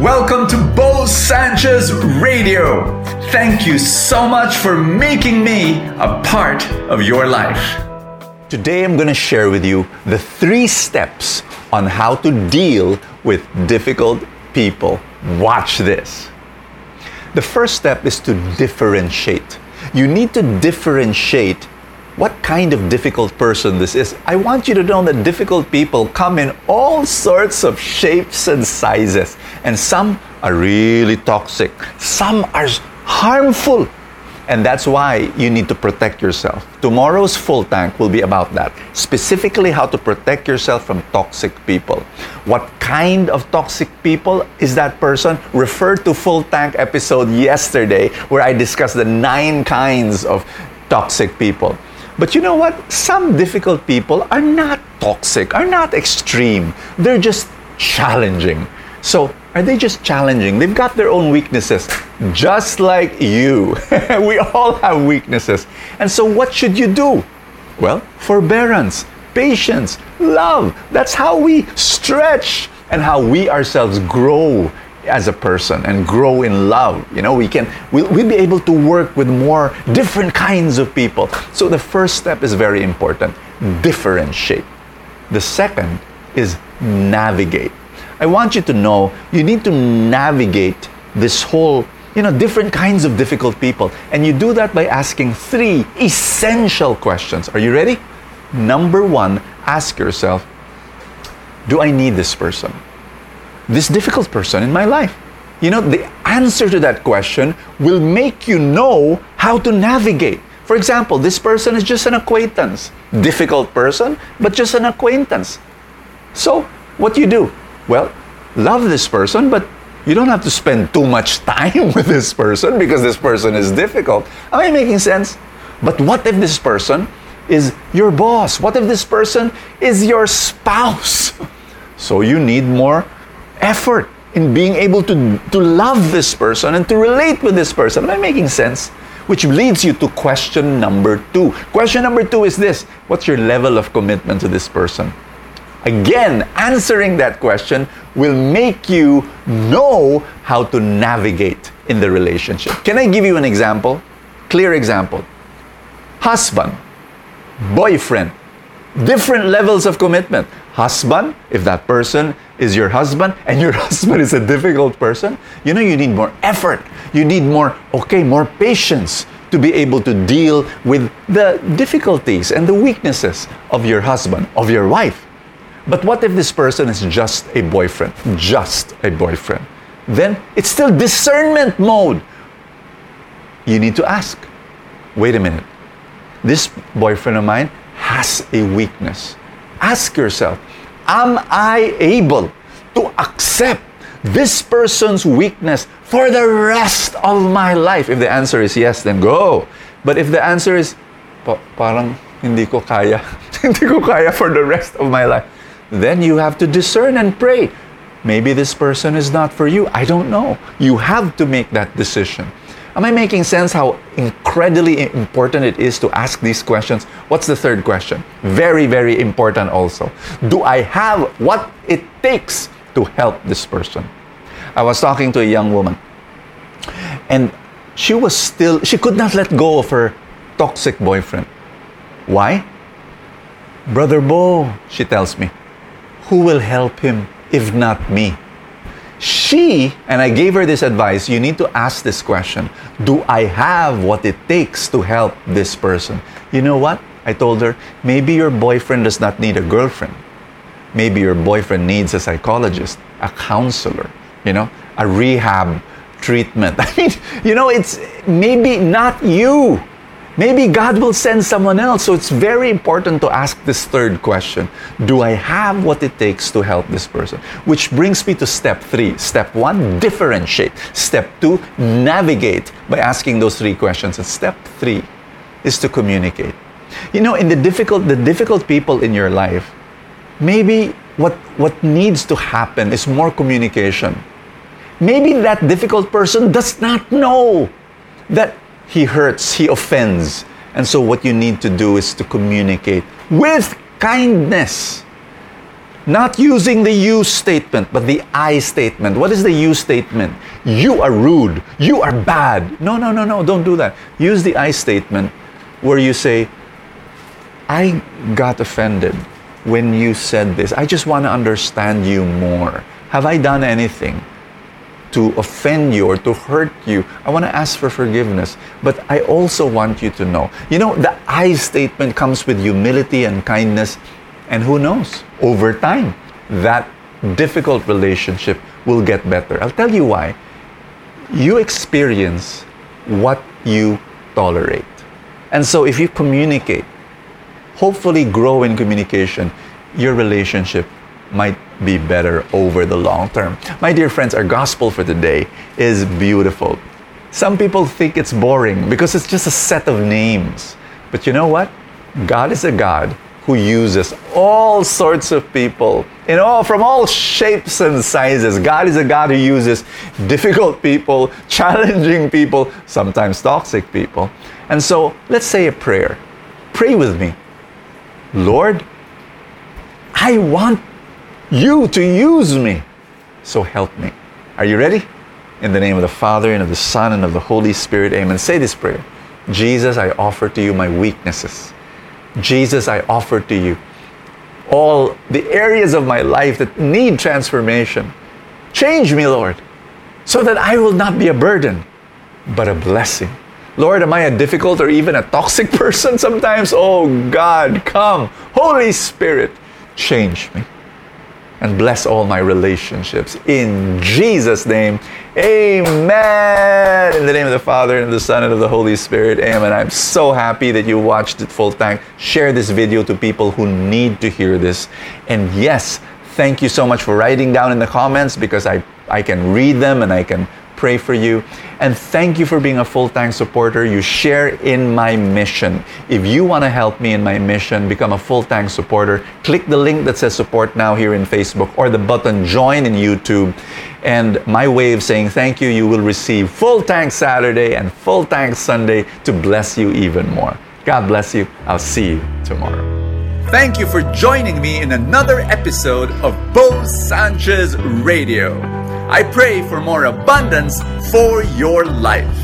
Welcome to Bo Sanchez Radio. Thank you so much for making me a part of your life. Today I'm going to share with you the three steps on how to deal with difficult people. Watch this. The first step is to differentiate. You need to differentiate what kind of difficult person this is. I want you to know that difficult people come in all sorts of shapes and sizes, and some are really toxic, some are harmful. And that's why you need to protect yourself. Tomorrow's full tank will be about that. Specifically, how to protect yourself from toxic people. What kind of toxic people is that person? Refer to full tank episode yesterday where I discussed the nine kinds of toxic people. But you know what? Some difficult people are not toxic, are not extreme. They're just challenging. So, are they just challenging? They've got their own weaknesses, just like you. we all have weaknesses. And so, what should you do? Well, forbearance, patience, love. That's how we stretch and how we ourselves grow as a person and grow in love. You know, we can we'll, we'll be able to work with more different kinds of people. So the first step is very important. Differentiate. The second is navigate. I want you to know you need to navigate this whole you know different kinds of difficult people and you do that by asking three essential questions are you ready number 1 ask yourself do i need this person this difficult person in my life? You know, the answer to that question will make you know how to navigate. For example, this person is just an acquaintance. Difficult person, but just an acquaintance. So, what do you do? Well, love this person, but you don't have to spend too much time with this person because this person is difficult. Am I making sense? But what if this person is your boss? What if this person is your spouse? So you need more effort in being able to, to love this person and to relate with this person. Am I making sense? Which leads you to question number two. Question number two is this What's your level of commitment to this person? Again, answering that question will make you know how to navigate in the relationship. Can I give you an example? Clear example. Husband, boyfriend, different levels of commitment. Husband, if that person is your husband and your husband is a difficult person, you know you need more effort. You need more, okay, more patience to be able to deal with the difficulties and the weaknesses of your husband, of your wife. But what if this person is just a boyfriend? Just a boyfriend. Then it's still discernment mode. You need to ask wait a minute. This boyfriend of mine has a weakness. Ask yourself, am I able to accept this person's weakness for the rest of my life? If the answer is yes, then go. But if the answer is, pa- parang hindi ko kaya, hindi ko kaya for the rest of my life, then you have to discern and pray. Maybe this person is not for you. I don't know. You have to make that decision. Am I making sense how incredibly important it is to ask these questions? What's the third question? Very, very important also. Do I have what it takes to help this person? I was talking to a young woman, and she was still, she could not let go of her toxic boyfriend. Why? Brother Bo, she tells me, who will help him if not me? She, and I gave her this advice, you need to ask this question Do I have what it takes to help this person? You know what? I told her, maybe your boyfriend does not need a girlfriend. Maybe your boyfriend needs a psychologist, a counselor, you know, a rehab treatment. I mean, you know, it's maybe not you. Maybe God will send someone else. So it's very important to ask this third question Do I have what it takes to help this person? Which brings me to step three. Step one, differentiate. Step two, navigate by asking those three questions. And step three is to communicate. You know, in the difficult, the difficult people in your life, maybe what, what needs to happen is more communication. Maybe that difficult person does not know that he hurts, he offends. And so, what you need to do is to communicate with kindness. Not using the you statement, but the I statement. What is the you statement? You are rude. You are bad. No, no, no, no. Don't do that. Use the I statement where you say, I got offended when you said this. I just want to understand you more. Have I done anything to offend you or to hurt you? I want to ask for forgiveness. But I also want you to know. You know, the I statement comes with humility and kindness. And who knows? Over time, that difficult relationship will get better. I'll tell you why. You experience what you tolerate. And so if you communicate, hopefully grow in communication, your relationship might be better over the long term. My dear friends, our gospel for today is beautiful. Some people think it's boring because it's just a set of names. But you know what? God is a God who uses all sorts of people in all from all shapes and sizes. God is a God who uses difficult people, challenging people, sometimes toxic people. And so let's say a prayer. Pray with me. Lord, I want you to use me. So help me. Are you ready? In the name of the Father, and of the Son, and of the Holy Spirit, amen. Say this prayer Jesus, I offer to you my weaknesses. Jesus, I offer to you all the areas of my life that need transformation. Change me, Lord, so that I will not be a burden, but a blessing. Lord, am I a difficult or even a toxic person sometimes? Oh God, come. Holy Spirit, change me and bless all my relationships. In Jesus' name, amen. In the name of the Father, and of the Son, and of the Holy Spirit, amen. I'm so happy that you watched it full tank. Share this video to people who need to hear this. And yes, thank you so much for writing down in the comments because I, I can read them and I can pray for you. And thank you for being a full tank supporter. You share in my mission. If you want to help me in my mission, become a full tank supporter, click the link that says support now here in Facebook or the button join in YouTube. And my way of saying thank you, you will receive full tank Saturday and full tank Sunday to bless you even more. God bless you. I'll see you tomorrow. Thank you for joining me in another episode of Bo Sanchez Radio. I pray for more abundance for your life.